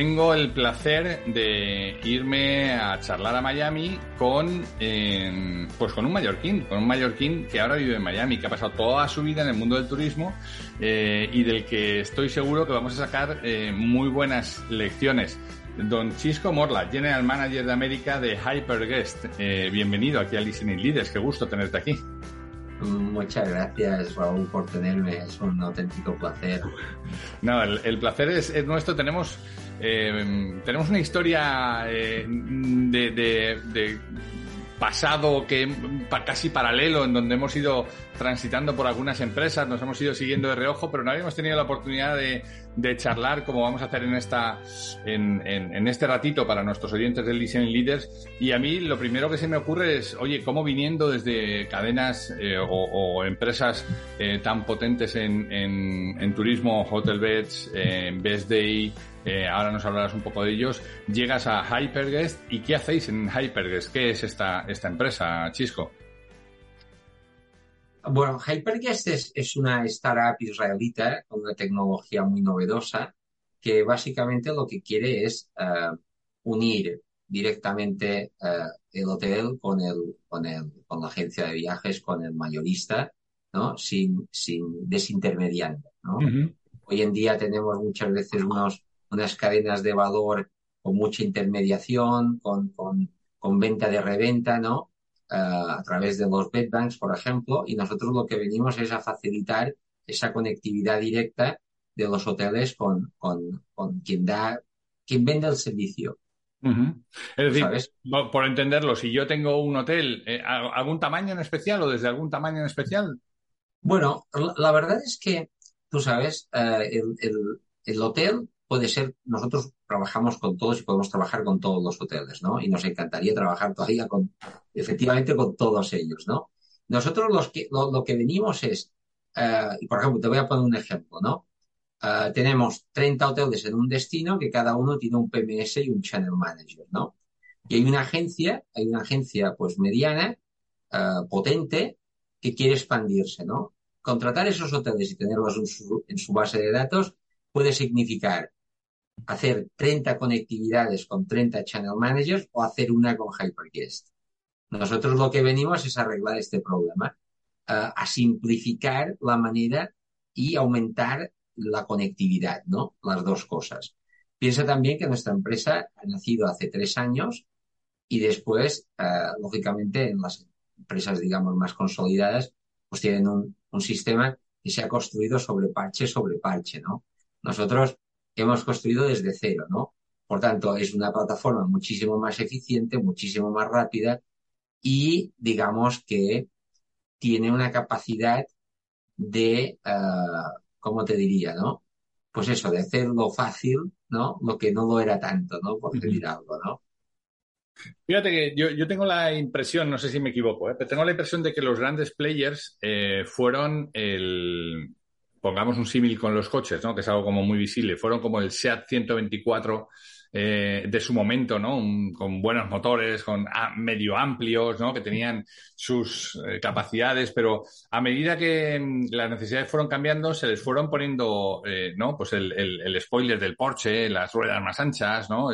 Tengo el placer de irme a charlar a Miami con, eh, pues con un mallorquín, con un mallorquín que ahora vive en Miami, que ha pasado toda su vida en el mundo del turismo eh, y del que estoy seguro que vamos a sacar eh, muy buenas lecciones. Don Chisco Morla, General Manager de América de Hyperguest. bienvenido aquí a Listening Leaders, qué gusto tenerte aquí. Muchas gracias, Raúl, por tenerme. Es un auténtico placer. No, el, placer es, nuestro. Tenemos, eh, tenemos una historia eh, de, pasado que casi paralelo, en donde hemos ido transitando por algunas empresas, nos hemos ido siguiendo de reojo, pero no habíamos tenido la oportunidad de, charlar como vamos a hacer en esta en, en, este ratito para nuestros oyentes del Listening Leaders. Y a mí lo primero que se me ocurre es oye cómo viniendo desde cadenas eh, o, empresas eh, tan potentes en, turismo Hotel Beds en Best Day eh, ahora nos hablarás un poco de ellos llegas a Hyperguest y qué hacéis en Hyperguest qué es esta empresa Chisco bueno, Hyperguest es, una startup israelita con una tecnología muy novedosa que básicamente lo que quiere es eh, unir directamente eh, el hotel con, el, con, el, con la agencia de viajes, con el mayorista, ¿no? Sin, sin desintermediando, ¿no? Hoy en día tenemos muchas veces unos, unas cadenas de valor con mucha intermediación, con, con, con venta de reventa, ¿no? Eh, a través de los bedbanks, por ejemplo, y nosotros lo que venimos es a facilitar esa conectividad directa de los hoteles con, con, con quien da, quien vende el servicio. Es decir, por entenderlo, si yo tengo un hotel, eh, ¿algún tamaño en especial o desde algún tamaño en especial? Bueno, la, verdad es que, tú sabes, eh, el, el, el, hotel puede ser, nosotros trabajamos con todos y podemos trabajar con todos los hoteles, ¿no? Y nos encantaría trabajar todavía con, efectivamente, con todos ellos, ¿no? Nosotros los que, lo, que venimos es, uh, y por ejemplo, te voy a poner un ejemplo, ¿no? Uh, tenemos 30 hoteles en un destino que cada uno tiene un PMS y un Channel Manager, ¿no? Y hay una agencia, hay una agencia pues mediana, uh, potente, que quiere expandirse, ¿no? Contratar esos hoteles y tenerlos en su base de datos puede significar hacer 30 conectividades con 30 channel managers o hacer una con Hyperguest. Nosotros lo que venimos es arreglar este problema, uh, a simplificar la manera y aumentar la conectividad, ¿no? Las dos cosas. Piensa también que nuestra empresa ha nacido hace tres años y después, uh, lógicamente, en las empresas, digamos, más consolidadas, pues tienen un sistema que se ha construido sobre parche sobre parche, ¿no? Nosotros hemos construido desde cero, ¿no? Por tanto, es una plataforma muchísimo más eficiente, muchísimo más rápida y digamos que tiene una capacidad de, uh, ¿cómo te diría, no? Pues eso, de hacerlo fácil, ¿no? Lo que no lo era tanto, ¿no? Por decir algo, ¿no? Fíjate que yo, yo, tengo la impresión, no sé si me equivoco, ¿eh? pero tengo la impresión de que los grandes players eh, fueron el, pongamos un símil con los coches, ¿no? Que es algo como muy visible. Fueron como el SEAT 124 eh, de su momento, ¿no? con buenos motores, con medio amplios, ¿no? Que tenían sus eh, capacidades, pero a medida que mm, las necesidades fueron cambiando, se les fueron poniendo, eh, ¿no? Pues el, el, el, spoiler del Porsche, las ruedas más anchas, ¿no?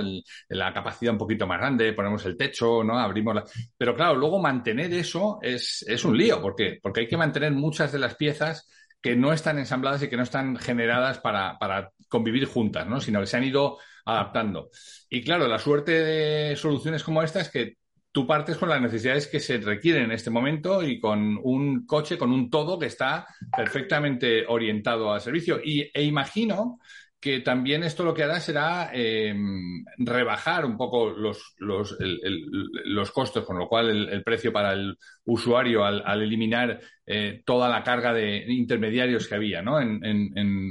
la capacidad un poquito más grande, ponemos el techo, ¿no? Abrimos la... Pero claro, luego mantener eso es, es un lío. ¿Por qué? Porque hay que mantener muchas de las piezas que no están ensambladas y que no están generadas para, para convivir juntas, ¿no? sino que se han ido adaptando. Y claro, la suerte de soluciones como esta es que tú partes con las necesidades que se requieren en este momento y con un coche, con un todo que está perfectamente orientado al servicio. Y, e imagino que también esto lo que hará será em, rebajar un poco los, los, los, costos, con lo cual el, precio para el usuario al, eliminar eh, toda la carga de intermediarios que había, ¿no?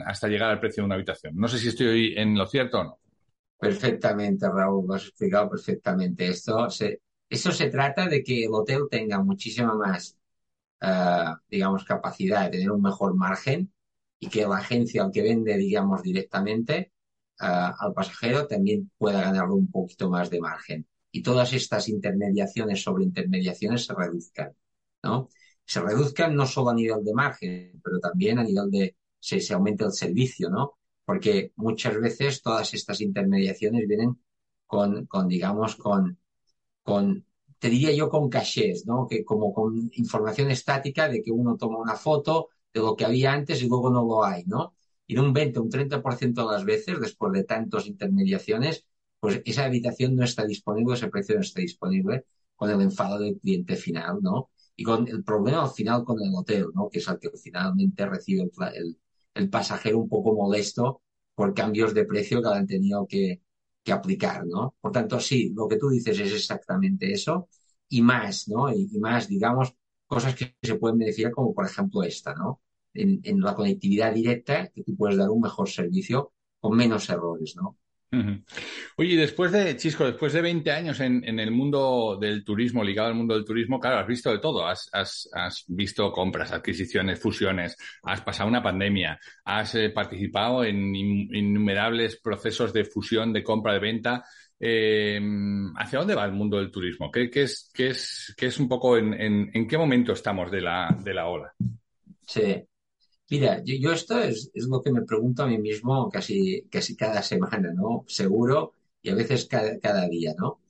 Hasta llegar al precio de una habitación. No sé si estoy en lo cierto o no. Perfectamente, Raúl, lo has explicado perfectamente. Esto se, eso se trata de que el hotel tenga muchísima más, uh, digamos, capacidad de tener un mejor margen y que la agencia al que vende, digamos, directamente uh, al pasajero también pueda ganar un poquito más de margen. Y todas estas intermediaciones sobre intermediaciones se reduzcan, ¿no? Se reduzcan no solo a nivel de margen, pero también a nivel de, se, se aumenta el servicio, ¿no? porque muchas veces todas estas intermediaciones vienen con, con digamos, con, con, te diría yo, con cachés, ¿no? Que como con información estática de que uno toma una foto de lo que había antes y luego no lo hay, ¿no? Y de un 20 un 30% de las veces, después de tantas intermediaciones, pues esa habitación no está disponible, ese precio no está disponible con el enfado del cliente final, ¿no? Y con el problema al final con el hotel, ¿no? Que es el que finalmente recibe el, el pasajero un poco molesto por cambios de precio que han tenido que, que, aplicar, ¿no? Por tanto, sí, lo que tú dices es exactamente eso y más, ¿no? Y, más, digamos, cosas que se pueden beneficiar como por ejemplo esta, ¿no? En, en la conectividad directa, que tú puedes dar un mejor servicio con menos errores, ¿no? Oye, después de, Chisco, después de 20 años en, el mundo del turismo, ligado al mundo del turismo, claro, has visto de todo. Has, visto compras, adquisiciones, fusiones, has pasado una pandemia, has eh, participado en innumerables procesos de fusión, de compra, de venta. Eh, ¿Hacia dónde va el mundo del turismo? ¿Qué, es, qué es, qué es un poco en, en, qué momento estamos de la, de la ola? Sí, Mira, yo, esto es, lo que me pregunto a mí mismo casi, casi cada semana, ¿no? Seguro, y a veces cada, día, ¿no?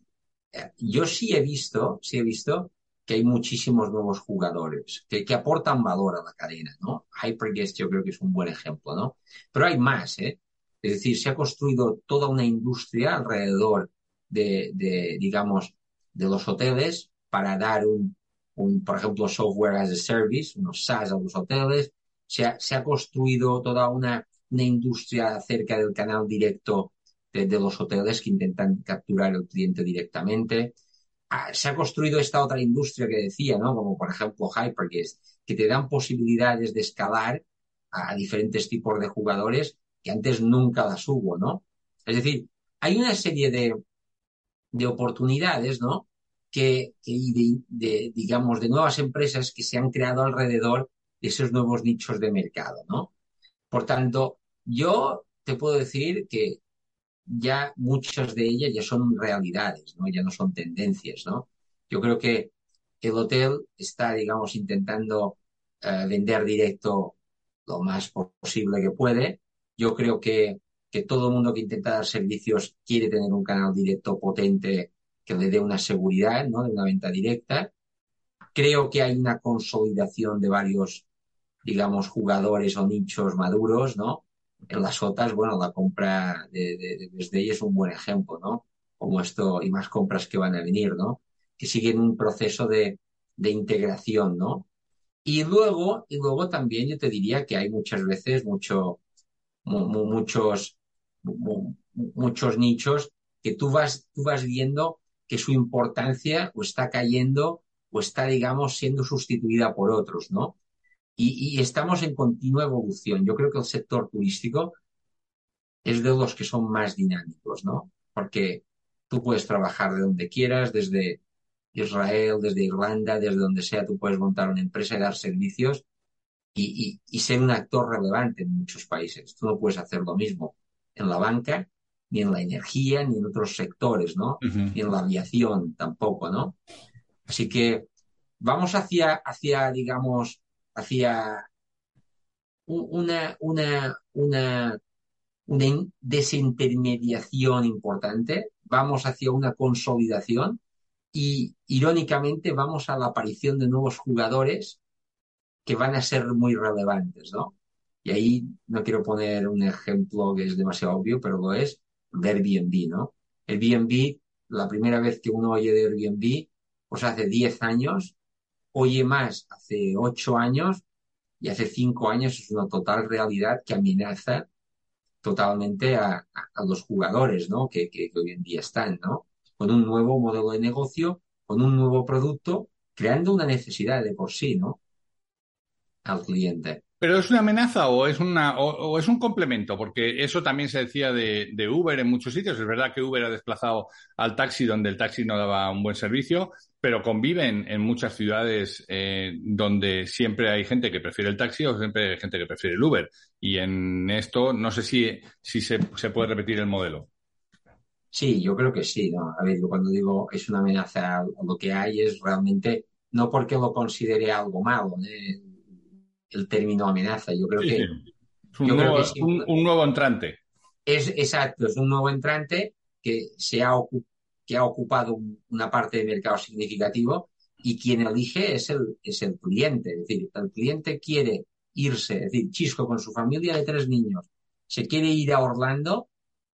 Eh, yo sí he visto, sí he visto que hay muchísimos nuevos jugadores que, que aportan valor a la cadena, ¿no? Hyperguest yo creo que es un buen ejemplo, ¿no? Pero hay más, ¿eh? Es decir, se ha construido toda una industria alrededor de, de digamos, de los hoteles para dar un, un, por ejemplo, software as a service, unos SaaS a los hoteles, se ha, construido toda una, industria acerca del canal directo de, los hoteles que intentan capturar el cliente directamente. Ah, se ha construido esta otra industria que decía, ¿no? Como por ejemplo Hyperguest, que te dan posibilidades de escalar a, diferentes tipos de jugadores que antes nunca las hubo, ¿no? Es decir, hay una serie de, de oportunidades, ¿no? Que, de, digamos, de nuevas empresas que se han creado alrededor esos nuevos nichos de mercado, ¿no? Por tanto, yo te puedo decir que ya muchas de ellas ya son realidades, ¿no? Ya no son tendencias, ¿no? Yo creo que el hotel está, digamos, intentando eh, vender directo lo más posible que puede. Yo creo que, que todo el mundo que intenta dar servicios quiere tener un canal directo potente que le dé una seguridad, ¿no? De una venta directa. Creo que hay una consolidación de varios digamos, jugadores o nichos maduros, ¿no? En las OTAs, bueno, la compra de, de, desde ahí es un buen ejemplo, ¿no? Como esto y más compras que van a venir, ¿no? Que siguen un proceso de, de integración, ¿no? Y luego, y luego también yo te diría que hay muchas veces mucho, muchos, muchos nichos que tú vas, tú vas viendo que su importancia o está cayendo o está, digamos, siendo sustituida por otros, ¿no? y, estamos en continua evolución. Yo creo que el sector turístico es de los que son más dinámicos, ¿no? Porque tú puedes trabajar de donde quieras, desde Israel, desde Irlanda, desde donde sea, tú puedes montar una empresa y dar servicios y, y, ser un actor relevante en muchos países. Tú no puedes hacer lo mismo en la banca, ni en la energía, ni en otros sectores, ¿no? Ni en la aviación tampoco, ¿no? Así que vamos hacia, hacia digamos, hacia una, una, una, una desintermediación importante, vamos hacia una consolidación y irónicamente vamos a la aparición de nuevos jugadores que van a ser muy relevantes, ¿no? Y ahí no quiero poner un ejemplo que es demasiado obvio, pero lo es, Airbnb, ¿no? Airbnb, la primera vez que uno oye de Airbnb, hace 10 años, oye más hace ocho años y hace cinco años es una total realidad que amenaza totalmente a, los jugadores, ¿no? Que, que, hoy en día están, ¿no? Con un nuevo modelo de negocio, con un nuevo producto, creando una necesidad de por sí, ¿no? Al cliente. ¿Pero es una amenaza o es, una, o, es un complemento? Porque eso también se decía de, Uber en muchos sitios. Es verdad que Uber ha desplazado al taxi donde el taxi no daba un buen servicio, pero conviven en muchas ciudades eh, donde siempre hay gente que prefiere el taxi o siempre hay gente que prefiere el Uber. Y en esto no sé si, si se, se puede repetir el modelo. Sí, yo creo que sí. A ver, yo cuando digo es una amenaza, lo que hay es realmente no porque lo considere algo malo, ¿eh? El término amenaza. Yo creo que Un, nuevo, un, nuevo, entrante. Es exacto, es un nuevo entrante que, se ha, que ha ocupado una parte de mercado significativo y quien elige es el, es el cliente. Es decir, el cliente quiere irse, es decir, Chisco con su familia de tres niños, se quiere ir a Orlando,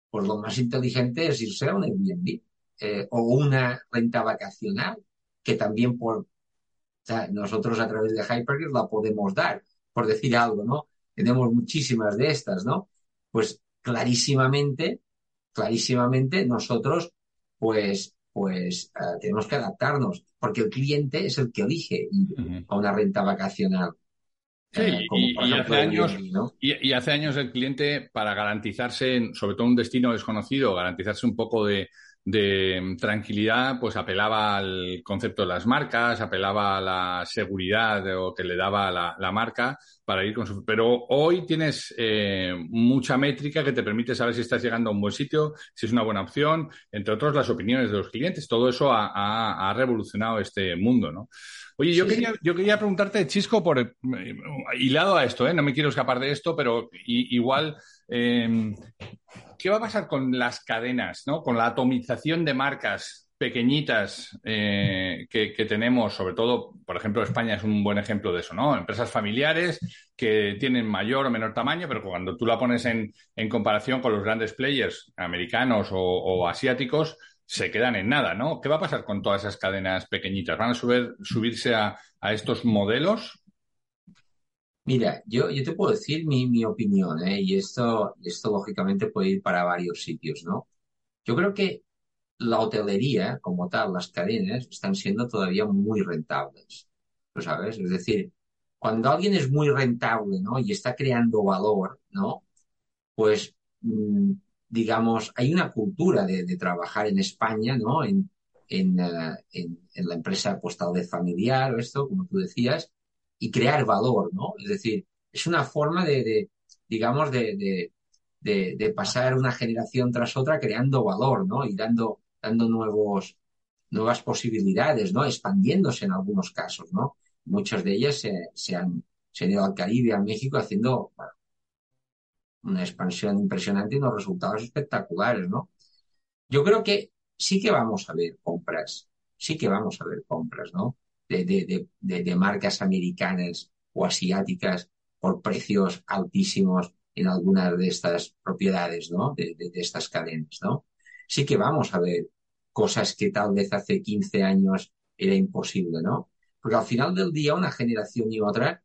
pues lo más inteligente es irse a un Airbnb eh, o una renta vacacional, que también por nosotros a través de Hypergear la podemos dar, por decir algo, ¿no? Tenemos muchísimas de estas, ¿no? Pues clarísimamente, clarísimamente nosotros, pues, pues eh, tenemos que adaptarnos, porque el cliente es el que elige ir a una renta vacacional. Sí, eh, y, hace años, y, hace años el cliente, para garantizarse, sobre todo un destino desconocido, garantizarse un poco de, de tranquilidad, pues apelaba al concepto de las marcas, apelaba a la seguridad o que le daba la, marca para ir con su... Pero hoy tienes eh, mucha métrica que te permite saber si estás llegando a un buen sitio, si es una buena opción, entre otros las opiniones de los clientes. Todo eso ha, revolucionado este mundo, ¿no? Oye, yo, quería, yo quería preguntarte, Chisco, por eh, hilado a esto, ¿eh? no me quiero escapar de esto, pero igual eh, ¿qué va a pasar con las cadenas, ¿no? con la atomización de marcas pequeñitas eh, que, tenemos, sobre todo, por ejemplo, España es un buen ejemplo de eso, ¿no? Empresas familiares que tienen mayor o menor tamaño, pero cuando tú la pones en, comparación con los grandes players americanos o, asiáticos, se quedan en nada, ¿no? ¿Qué va a pasar con todas esas cadenas pequeñitas? ¿Van a subirse a, a estos modelos Mira, yo, yo te puedo decir mi, mi opinión, ¿eh? y esto, esto lógicamente puede ir para varios sitios, ¿no? Yo creo que la hotelería, como tal, las cadenas, están siendo todavía muy rentables, ¿lo sabes? Es decir, cuando alguien es muy rentable, ¿no? Y está creando valor, ¿no? Pues, mm, digamos, hay una cultura de, trabajar en España, ¿no? En, en, uh, en, la empresa postal de familiar o esto, como tú decías, y crear valor, ¿no? Es decir, es una forma de, digamos, de, de, pasar una generación tras otra creando valor, ¿no? Y dando, dando nuevos, nuevas posibilidades, ¿no? Expandiéndose en algunos casos, ¿no? Muchas de ellas se han, se han ido al Caribe, a México, haciendo una expansión impresionante y unos resultados espectaculares, ¿no? Yo creo que sí que vamos a ver compras, sí que vamos a ver compras, ¿no? de, de, de, marcas americanas o asiáticas por precios altísimos en algunas de estas propiedades, ¿no? De, de, estas cadenas, ¿no? Sí que vamos a ver cosas que tal vez hace 15 años era imposible, ¿no? Porque al final del día una generación y otra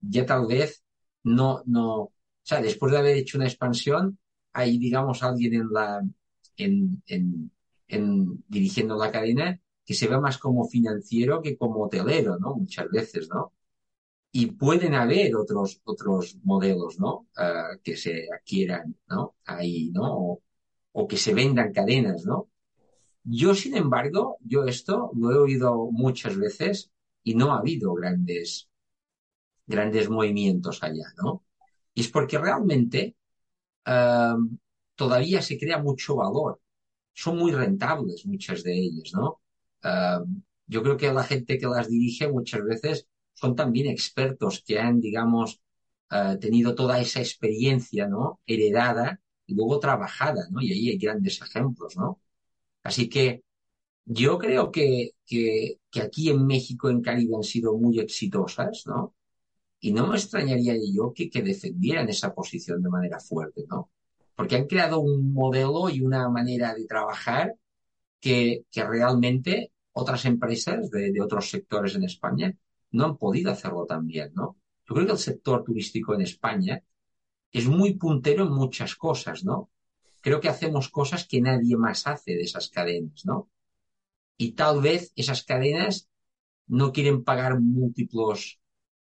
ya tal vez no, no, sea, después de haber hecho una expansión, hay, digamos, alguien en la, en, en, en dirigiendo la cadena que se ve más como financiero que como hotelero, ¿no? Muchas veces, ¿no? Y pueden haber otros, otros modelos, ¿no? Uh, que se adquieran, ¿no? Ahí, ¿no? O, o, que se vendan cadenas, ¿no? Yo, sin embargo, yo esto lo he oído muchas veces y no ha habido grandes, grandes movimientos allá, ¿no? Y es porque realmente uh, todavía se crea mucho valor. Son muy rentables muchas de ellas, ¿no? yo creo que la gente que las dirige muchas veces son también expertos que han, digamos, uh, tenido toda esa experiencia, ¿no? Heredada y luego trabajada, ¿no? Y ahí hay grandes ejemplos, ¿no? Así que yo creo que, que, que aquí en México, en Caribe, han sido muy exitosas, ¿no? Y no me extrañaría yo que, que defendieran esa posición de manera fuerte, ¿no? Porque han creado un modelo y una manera de trabajar que, que realmente otras empresas de, otros sectores en España no han podido hacerlo tan bien, ¿no? Yo creo que el sector turístico en España es muy puntero en muchas cosas, ¿no? Creo que hacemos cosas que nadie más hace de esas cadenas, ¿no? Y tal vez esas cadenas no quieren pagar múltiplos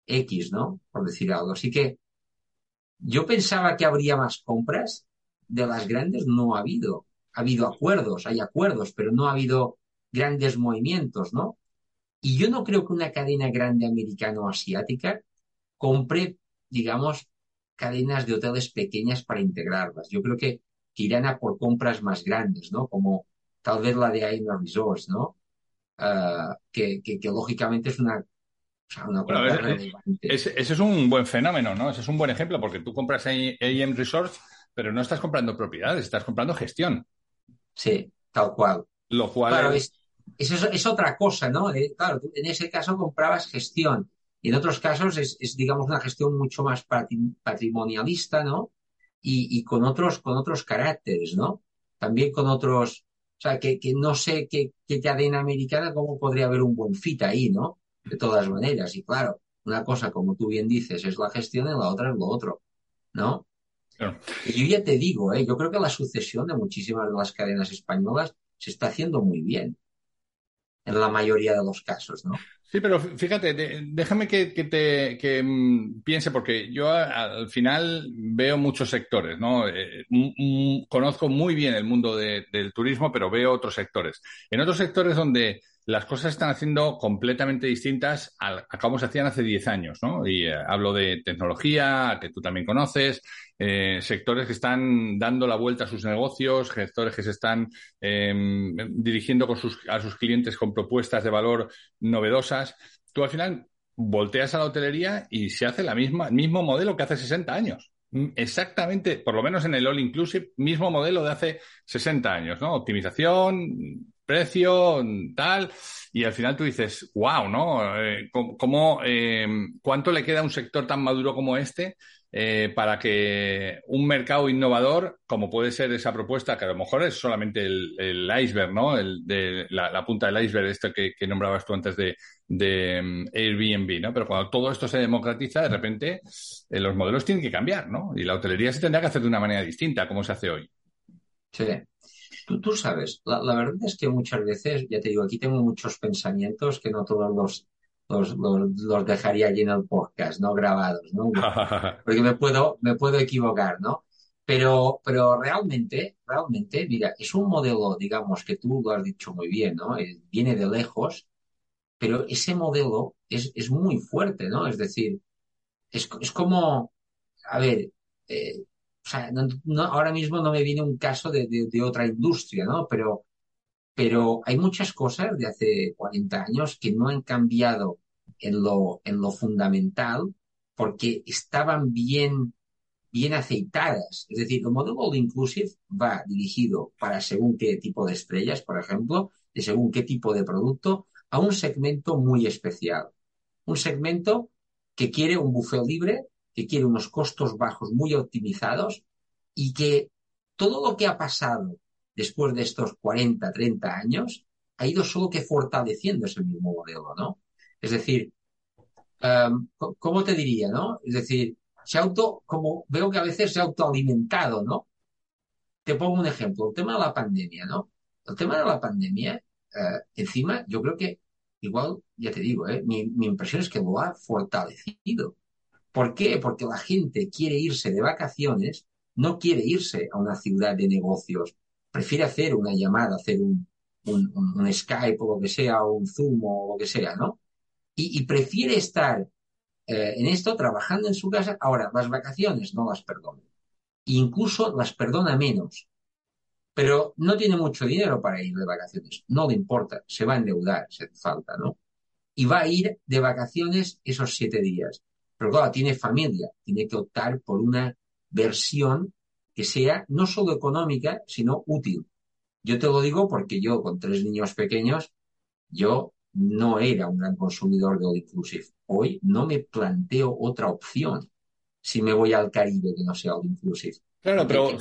X, ¿no? Por decir algo. Así que yo pensaba que habría más compras. De las grandes no ha habido. Ha habido acuerdos, hay acuerdos, pero no ha habido grandes movimientos, ¿no? Y yo no creo que una cadena grande americana o asiática compre, digamos, cadenas de hoteles pequeñas para integrarlas. Yo creo que, irán a por compras más grandes, ¿no? Como tal vez la de Aina Resorts, ¿no? Uh, que, que, que, lógicamente es una, ese, es un buen fenómeno, ¿no? Ese es un buen ejemplo, porque tú compras AM Resorts, pero no estás comprando propiedades, estás comprando gestión. Sí, tal cual. Lo cual es, es, otra cosa, ¿no? Eh, claro, en ese caso comprabas gestión y en otros casos es, digamos, una gestión mucho más patrimonialista, ¿no? Y, con otros, con otros caracteres, ¿no? También con otros, o sea, que, no sé qué, qué cadena americana, cómo podría haber un buen fit ahí, ¿no? De todas maneras. Y claro, una cosa, como tú bien dices, es la gestión y la otra es lo otro, ¿no? Y yo ya te digo, ¿eh? yo creo que la sucesión de muchísimas de las cadenas españolas se está haciendo muy bien en la mayoría de los casos, ¿no? Sí, pero fíjate, déjame que, te mm, piense, porque yo al final veo muchos sectores, ¿no? Eh, conozco muy bien el mundo del turismo, pero veo otros sectores. En otros sectores donde las cosas están haciendo completamente distintas a, cómo se hacían hace 10 años, ¿no? Y eh, hablo de tecnología, que tú también conoces, eh, sectores que están dando la vuelta a sus negocios, sectores que se están em, dirigiendo a sus clientes con propuestas de valor novedosas. Tú al final volteas a la hotelería y se hace la misma, el mismo modelo que hace 60 años. Mm, exactamente, por lo menos en el All Inclusive, mismo modelo de hace 60 años, ¿no? Optimización, precio, tal, y al final tú dices, wow, ¿no? Eh, ¿cómo, eh, ¿Cuánto le queda a un sector tan maduro como este eh, para que un mercado innovador, como puede ser esa propuesta, que a lo mejor es solamente el, iceberg, ¿no? El, de, la, punta del iceberg, esto que, nombrabas tú antes de, de, mm, Airbnb, ¿no? Pero cuando todo esto se democratiza, de repente los modelos tienen que cambiar, ¿no? Y la hotelería se tendrá que hacer de una manera distinta, como se hace hoy. Sí. Tú, sabes, la, verdad es que muchas veces, ya te digo, aquí tengo muchos pensamientos que no todos los, los, dejaría allí en el podcast, ¿no? Grabados, ¿no? Porque me puedo, me puedo equivocar, ¿no? Pero, pero realmente, realmente, mira, es un modelo, digamos, que tú lo has dicho muy bien, ¿no? Eh, viene de lejos, pero ese modelo es, es muy fuerte, ¿no? Es decir, es, es como, a ver, eh, ahora mismo no me viene un caso de, otra industria, ¿no? Pero, pero hay muchas cosas de hace 40 años que no han cambiado en lo, en lo fundamental porque estaban bien, bien aceitadas. Es decir, el modelo All Inclusive va dirigido para según qué tipo de estrellas, por ejemplo, de según qué tipo de producto, a un segmento muy especial. Un segmento que quiere un buffet libre que quiere unos costos bajos muy optimizados y que todo lo que ha pasado después de estos 40, 30 años ha ido solo que fortaleciendo ese mismo modelo, ¿no? Es decir, em, ¿cómo te diría, no? Es decir, se auto, como veo que a veces se ha autoalimentado, ¿no? Te pongo un ejemplo, el tema de la pandemia, ¿no? El tema de la pandemia, eh, encima, yo creo que igual, ya te digo, ¿eh? mi, mi impresión es que lo ha fortalecido. ¿Por qué? Porque la gente quiere irse de vacaciones, no quiere irse a una ciudad de negocios, prefiere hacer una llamada, hacer un, un, Skype o lo que sea, o un Zoom o lo que sea, ¿no? Y, prefiere estar eh, en esto trabajando en su casa. Ahora, las vacaciones no las perdona. Incluso las perdona menos. Pero no tiene mucho dinero para ir de vacaciones. No le importa. Se va a endeudar hace falta, ¿no? Y va a ir de vacaciones esos siete días. Pero claro, tiene familia, tiene que optar por una versión que sea no solo económica, sino útil. Yo te lo digo porque yo, con tres niños pequeños, yo no era un gran consumidor de All Inclusive. Hoy no me planteo otra opción si me voy al Caribe que no sea All Inclusive. Claro, pero eh,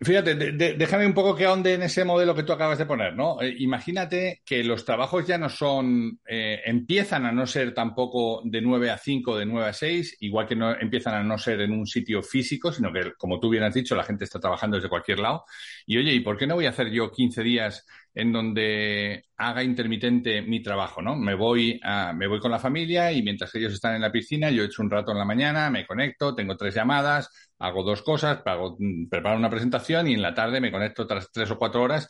fíjate, déjame un poco que ahonde en ese modelo que tú acabas de poner, ¿no? Eh, imagínate que los trabajos ya no son, eh, empiezan a no ser tampoco de 9 a 5, de 9 a 6, igual que no empiezan a no ser en un sitio físico, sino que, como tú bien has dicho, la gente está trabajando desde cualquier lado. Y oye, ¿y por qué no voy a hacer yo 15 días en donde haga intermitente mi trabajo, ¿no? Me voy, a, me voy con la familia y mientras ellos están en la piscina, yo echo un rato en la mañana, me conecto, tengo tres llamadas, hago dos cosas, preparo una presentación y en la tarde me conecto otras tres o cuatro horas,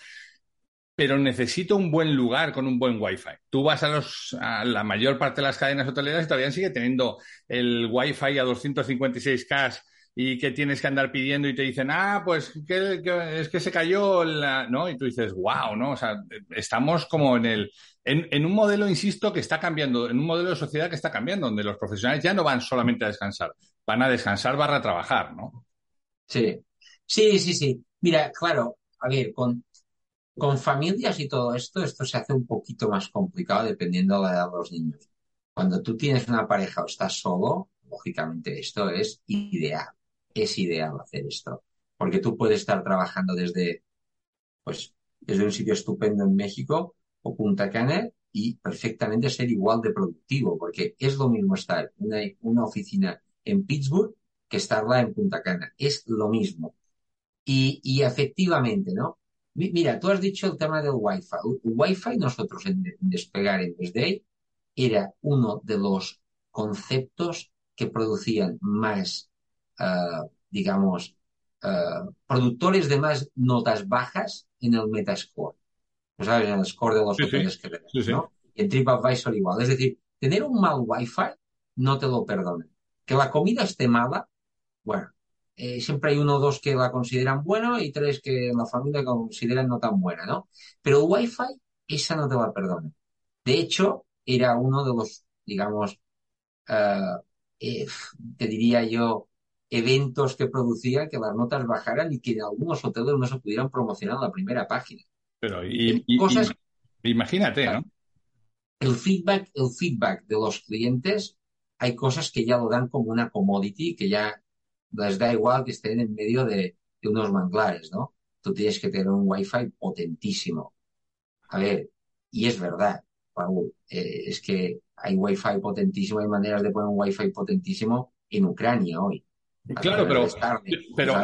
pero necesito un buen lugar con un buen wifi. Tú vas a, los, la mayor parte de las cadenas hoteleras y todavía sigue teniendo el wifi a 256K y que tienes que andar pidiendo y te dicen, ah, pues es que se cayó, la... ¿no? Y tú dices, wow, ¿no? O sea, estamos como en el, en, un modelo, insisto, que está cambiando, en un modelo de sociedad que está cambiando, donde los profesionales ya no van solamente a descansar, van a descansar barra trabajar, ¿no? Sí, sí, sí, sí. Mira, claro, a ver, con, familias y todo esto, esto se hace un poquito más complicado dependiendo de la edad de los niños. Cuando tú tienes una pareja o estás solo, lógicamente esto es ideal. Es ideal hacer esto. Porque tú puedes estar trabajando desde, pues, desde un sitio estupendo en México o Punta Cana y perfectamente ser igual de productivo, porque es lo mismo estar en una, oficina en Pittsburgh que estarla en Punta Cana. Es lo mismo. Y, y efectivamente, ¿no? Mira, tú has dicho el tema del Wi-Fi. Wi-Fi nosotros en, Despegar en Desday era uno de los conceptos que producían más, uh, digamos, uh, productores de más notas bajas en el Metascore. ¿Sabes? En el score de los sí, hoteles sí. que tenemos, sí, ¿no? Y en TripAdvisor igual. Es decir, tener un mal Wi-Fi no te lo perdonen. Que la comida esté mala, bueno, eh, siempre hay uno o dos que la consideran bueno y tres que en la familia consideran no tan buena, ¿no? Pero el Wi-Fi, esa no te la perdone. De hecho, era uno de los, digamos, uh, eh, te diría yo, eventos que producía que las notas bajaran y que en algunos hoteles no se pudieran promocionar en la primera página. Pero, y, y, cosas, y, imagínate, ¿no? El feedback, el feedback de los clientes, hay cosas que ya lo dan como una commodity, que ya les da igual que estén en medio de, de unos manglares, ¿no? Tú tienes que tener un wifi potentísimo. A ver, y es verdad, Raúl, eh, es que hay wifi potentísimo, hay maneras de poner un wifi potentísimo en Ucrania hoy. Claro, pero, pero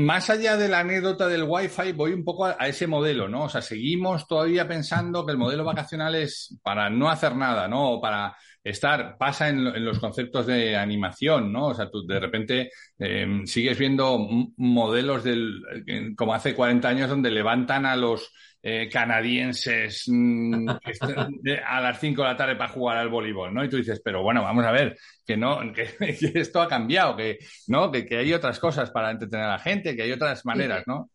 más allá de la anécdota del Wi-Fi, voy un poco a, a, ese modelo, ¿no? O sea, seguimos todavía pensando que el modelo vacacional es para no hacer nada, ¿no? O para estar, pasa en, en, los conceptos de animación, ¿no? O sea, tú de repente eh, sigues viendo modelos del, como hace 40 años donde levantan a los eh, canadienses mmm, a las 5 de la tarde para jugar al voleibol, ¿no? Y tú dices, pero bueno, vamos a ver, que no, que, que esto ha cambiado, que, ¿no? Que, que, hay otras cosas para entretener a la gente, que hay otras maneras, ¿no?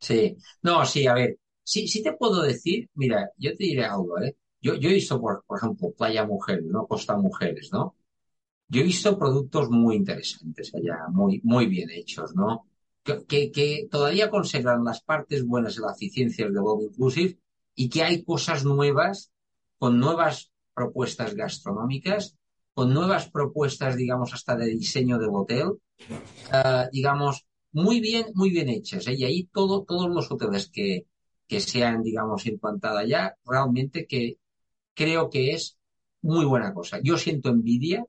Sí, no, sí, a ver, sí, sí te puedo decir, mira, yo te diré algo, ¿eh? Yo, yo he visto, por, ejemplo, Playa Mujeres, ¿no? Costa Mujeres, ¿no? Yo he visto productos muy interesantes allá, muy, muy bien hechos, ¿no? Que, que, todavía conservan las partes buenas y las eficiencias de All Inclusive y que hay cosas nuevas, con nuevas propuestas gastronómicas, con nuevas propuestas, digamos, hasta de diseño del hotel, uh, digamos, muy bien, muy bien hechas. ¿eh? Y ahí todo, todos los hoteles que, que se han, digamos, implantado allá, realmente que creo que es muy buena cosa. Yo siento envidia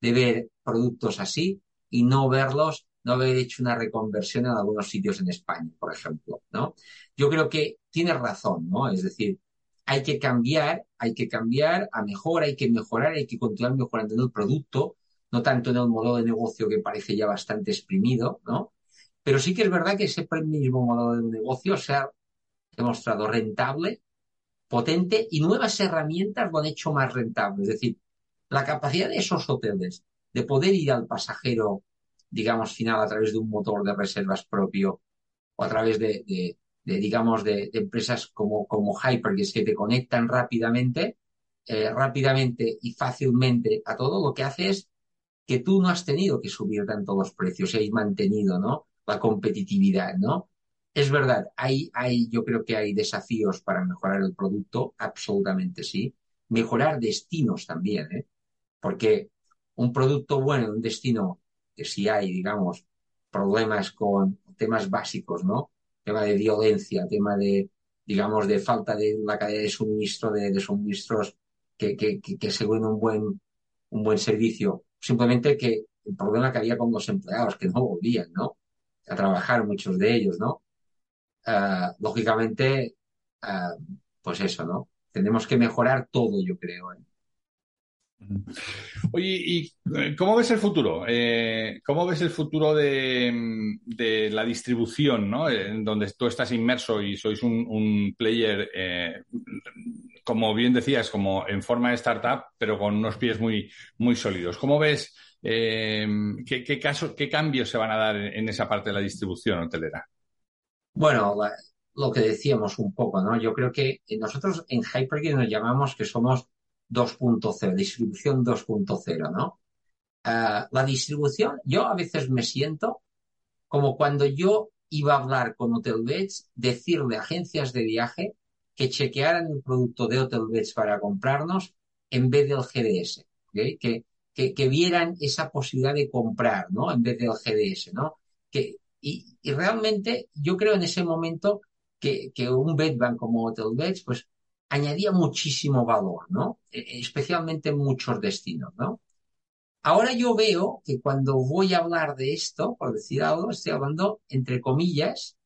de ver productos así y no verlos, no haber hecho una reconversión en algunos sitios en España, por ejemplo, ¿no? Yo creo que tienes razón, ¿no? Es decir, hay que cambiar, hay que cambiar a mejor, hay que mejorar, hay que continuar mejorando en el producto, no tanto en el modelo de negocio que parece ya bastante exprimido, ¿no? Pero sí que es verdad que ese mismo modelo de negocio se ha demostrado rentable potente y nuevas herramientas lo han hecho más rentable. Es decir, la capacidad de esos hoteles de poder ir al pasajero, digamos, final a través de un motor de reservas propio o a través de, de, digamos, de, empresas como, como Hyper, que es que te conectan rápidamente, eh, rápidamente y fácilmente a todo, lo que hace es que tú no has tenido que subir tanto los precios y has mantenido, ¿no? La competitividad, ¿no? Es verdad, hay, hay, yo creo que hay desafíos para mejorar el producto, absolutamente sí. Mejorar destinos también, ¿eh? Porque un producto bueno en un destino que si hay, digamos, problemas con temas básicos, ¿no? Tema de violencia, tema de, digamos, de falta de la cadena de suministro, de, suministros que, que, que, que un buen, un buen servicio. Simplemente que el problema que había con los empleados, que no volvían, ¿no? A trabajar muchos de ellos, ¿no? Uh, lógicamente, uh, pues eso, ¿no? Tenemos que mejorar todo, yo creo. ¿eh? Oye, ¿y cómo ves el futuro? Eh, ¿Cómo ves el futuro de, la distribución, ¿no? En donde tú estás inmerso y sois un, player, eh, como bien decías, como en forma de startup, pero con unos pies muy, muy sólidos. ¿Cómo ves ¿qué, ¿Qué cambios se van a dar en, esa parte de la distribución hotelera? Bueno, lo que decíamos un poco, ¿no? Yo creo que nosotros en Hypergear nos llamamos que somos 2.0, distribución 2.0, ¿no? Ah, la distribución, yo a veces me siento como cuando yo iba a hablar con Hotelbeds, decirle a agencias de viaje que chequearan el producto de Hotelbeds para comprarnos en vez del GDS, que, que, vieran esa posibilidad de comprar, ¿no? En vez del GDS, ¿no? Que, y, realmente yo creo en ese momento que, que un bedbank como Hotelbeds, pues añadía muchísimo valor, ¿no? E, especialmente en muchos destinos, ¿no? Ahora yo veo que cuando voy a hablar de esto, por decir algo, estoy hablando, entre comillas,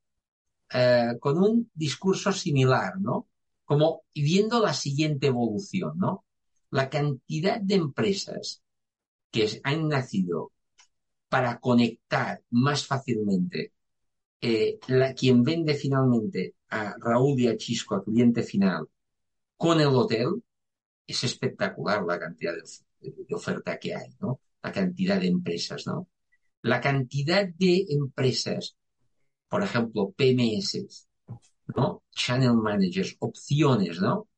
eh, con un discurso similar, ¿no? Como viendo la siguiente evolución, ¿no? La cantidad de empresas que han nacido para conectar más fácilmente eh, quien vende finalmente a Raúl y a Chisco, a cliente final, con el hotel, es espectacular la cantidad de, oferta que hay, ¿no? La cantidad de empresas, ¿no? La cantidad de empresas, por ejemplo, PMS, ¿no? Channel managers, opciones, ¿no?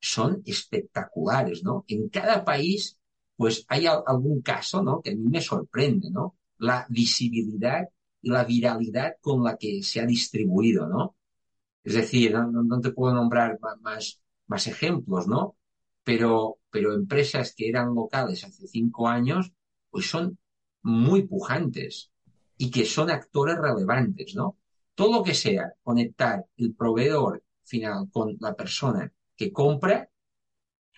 Son espectaculares, ¿no? En cada país, pues hay algún caso, ¿no? Que a mí me sorprende, ¿no? La visibilidad y la viralidad con la que se ha distribuido, ¿no? Es decir, no te puedo nombrar más, más ejemplos, ¿no? Pero, pero empresas que eran locales hace cinco años, pues son muy pujantes y que son actores relevantes, ¿no? Todo lo que sea conectar el proveedor final con la persona que compra,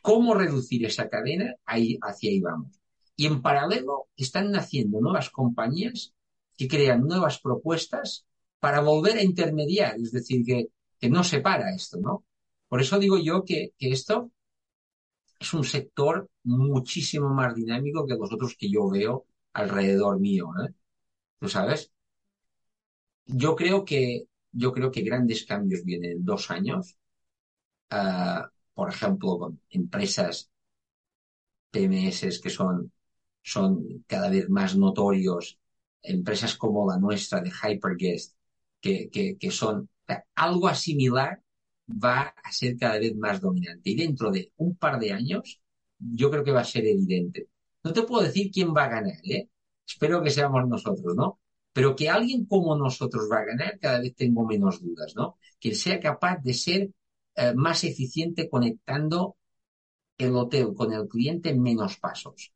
cómo reducir esa cadena, ahí, hacia ahí vamos. Y en paralelo están naciendo nuevas compañías que crean nuevas propuestas para volver a intermediar, es decir, que, que no se para esto, ¿no? Por eso digo yo que, esto es un sector muchísimo más dinámico que los otros que yo veo alrededor mío. ¿eh? ¿Tú sabes? Yo creo que, yo creo que grandes cambios vienen en dos años. Ah, por ejemplo, con empresas PMS que son, son cada vez más notorios, empresas como la nuestra de Hyperguest, que, que, son algo similar va a ser cada vez más dominante. Y dentro de un par de años, yo creo que va a ser evidente. No te puedo decir quién va a ganar, ¿eh? Espero que seamos nosotros, ¿no? Pero que alguien como nosotros va a ganar, cada vez tengo menos dudas, ¿no? Que sea capaz de ser eh, más eficiente conectando el hotel con el cliente en menos pasos.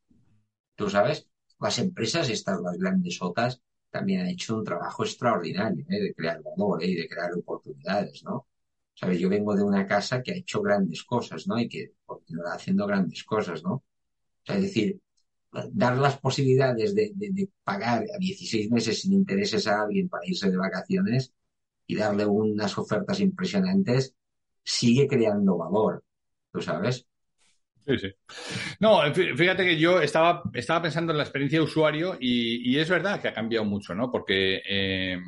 Tú sabes, las empresas, estas, las grandes otras, también han hecho un trabajo extraordinario ¿eh? de crear valor ¿eh? y de crear oportunidades, ¿no? ¿Sabes? Yo vengo de una casa que ha hecho grandes cosas, ¿no? Y que continuará haciendo grandes cosas, ¿no? Es decir, dar las posibilidades de, pagar a 16 meses sin intereses a alguien para irse de vacaciones y darle unas ofertas impresionantes, sigue creando valor, ¿tú sabes? Sí, sí. No, fíjate que yo estaba, estaba pensando en la experiencia de usuario y, es verdad que ha cambiado mucho, ¿no? Porque eh,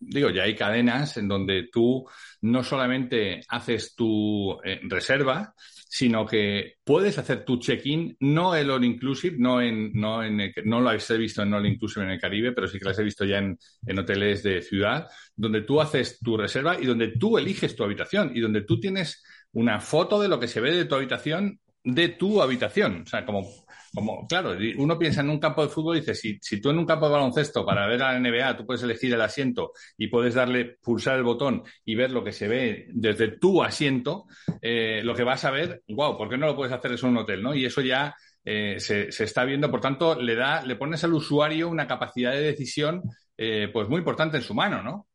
digo, ya hay cadenas en donde tú no solamente haces tu eh, reserva, sino que puedes hacer tu check-in, no el all inclusive, no en, no en no lo habéis visto en all inclusive en el Caribe, pero sí que las he visto ya en, en hoteles de ciudad, donde tú haces tu reserva y donde tú eliges tu habitación y donde tú tienes una foto de lo que se ve de tu habitación de tu habitación. O sea, como como, claro, uno piensa en un campo de fútbol y dice, si, si tú en un campo de baloncesto para ver a la NBA tú puedes elegir el asiento y puedes darle, pulsar el botón y ver lo que se ve desde tu asiento, eh, lo que vas a ver, wow, ¿por qué no lo puedes hacer eso en un hotel, no? Y eso ya eh, se, se, está viendo, por tanto, le da, le pones al usuario una capacidad de decisión, eh, pues muy importante en su mano, ¿no?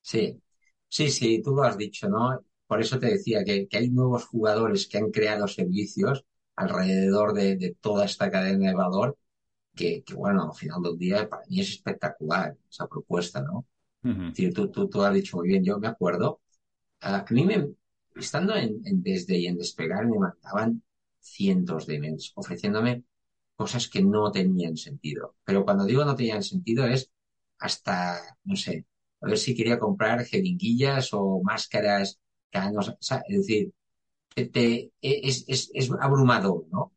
Sí, sí, sí, tú lo has dicho, ¿no? Por eso te decía que, que hay nuevos jugadores que han creado servicios alrededor de, toda esta cadena de valor que, bueno, al final del día para mí es espectacular esa propuesta, ¿no? tú, tú, tú, has dicho muy bien, yo me acuerdo, a mí me, estando en, Desde y en Despegar me mandaban cientos de emails ofreciéndome cosas que no tenían sentido. Pero cuando digo no tenían sentido es hasta, no sé, a ver si quería comprar jeringuillas o máscaras, canos, es decir, te, es, es, es abrumador, ¿no?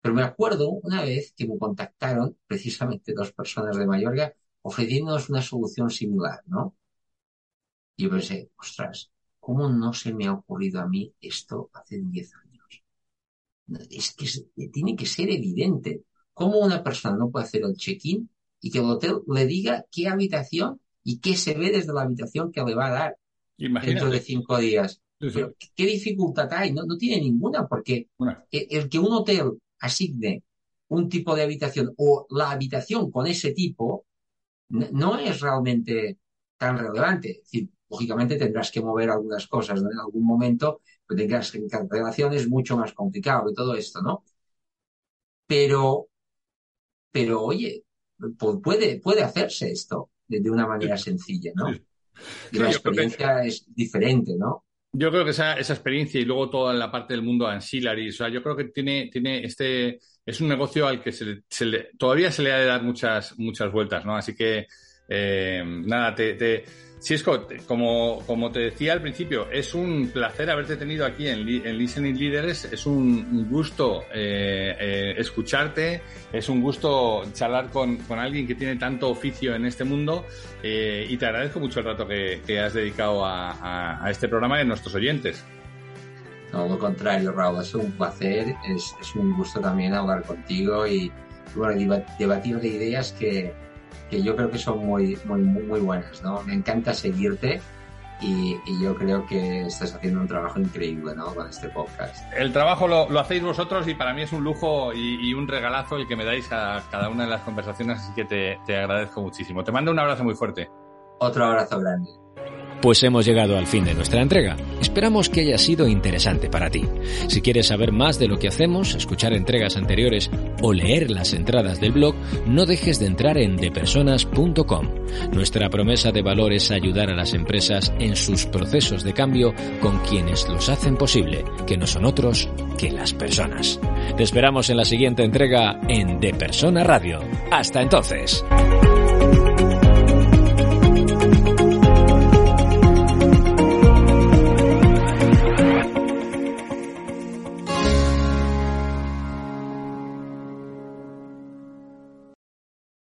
Pero me acuerdo una vez que me contactaron precisamente dos personas de Mallorca ofreciéndonos una solución similar, ¿no? Y yo pensé, ostras, ¿cómo no se me ha ocurrido a mí esto hace 10 años? Es que tiene que ser evidente. ¿Cómo una persona no puede hacer el check-in y que el hotel le diga qué habitación y qué se ve desde la habitación que le va a dar dentro de cinco días? ¿qué dificultad hay? No, no tiene ninguna, porque el que un hotel asigne un tipo de habitación o la habitación con ese tipo no es realmente tan relevante. Es decir, lógicamente tendrás que mover algunas cosas en algún momento, pero tendrás que relación es mucho más complicado y todo esto, ¿no? Pero, pero oye, puede, puede hacerse esto de, una manera sencilla, ¿no? Y la experiencia es diferente, ¿no? Yo creo que esa, esa experiencia y luego toda la parte del mundo ancillary, o sea, yo creo que tiene, tiene este, es un negocio al que se le, todavía se le ha de dar muchas, muchas vueltas, ¿no? Así que, eh, nada, te, te Cisco, como, como te decía al principio, es un placer haberte tenido aquí en, en Listening Leaders. Es un gusto eh, eh, escucharte, es un gusto charlar con, con, alguien que tiene tanto oficio en este mundo eh, y te agradezco mucho el rato que, que has dedicado a, a, este programa y a nuestros oyentes. No, lo contrario, Raúl, es un placer, es, es un gusto también hablar contigo y, bueno, debatir de ideas que, que yo creo que son muy, muy, muy buenas, ¿no? Me encanta seguirte y, yo creo que estás haciendo un trabajo increíble, ¿no? Con este podcast. El trabajo lo, lo hacéis vosotros y para mí es un lujo y, y, un regalazo el que me dais a cada una de las conversaciones, así que te, te agradezco muchísimo. Te mando un abrazo muy fuerte. Otro abrazo grande. Pues hemos llegado al fin de nuestra entrega. Esperamos que haya sido interesante para ti. Si quieres saber más de lo que hacemos, escuchar entregas anteriores o leer las entradas del blog, no dejes de entrar en depersonas.com. Nuestra promesa de valor es ayudar a las empresas en sus procesos de cambio con quienes los hacen posible, que no son otros que las personas. Te esperamos en la siguiente entrega en De Persona Radio. Hasta entonces.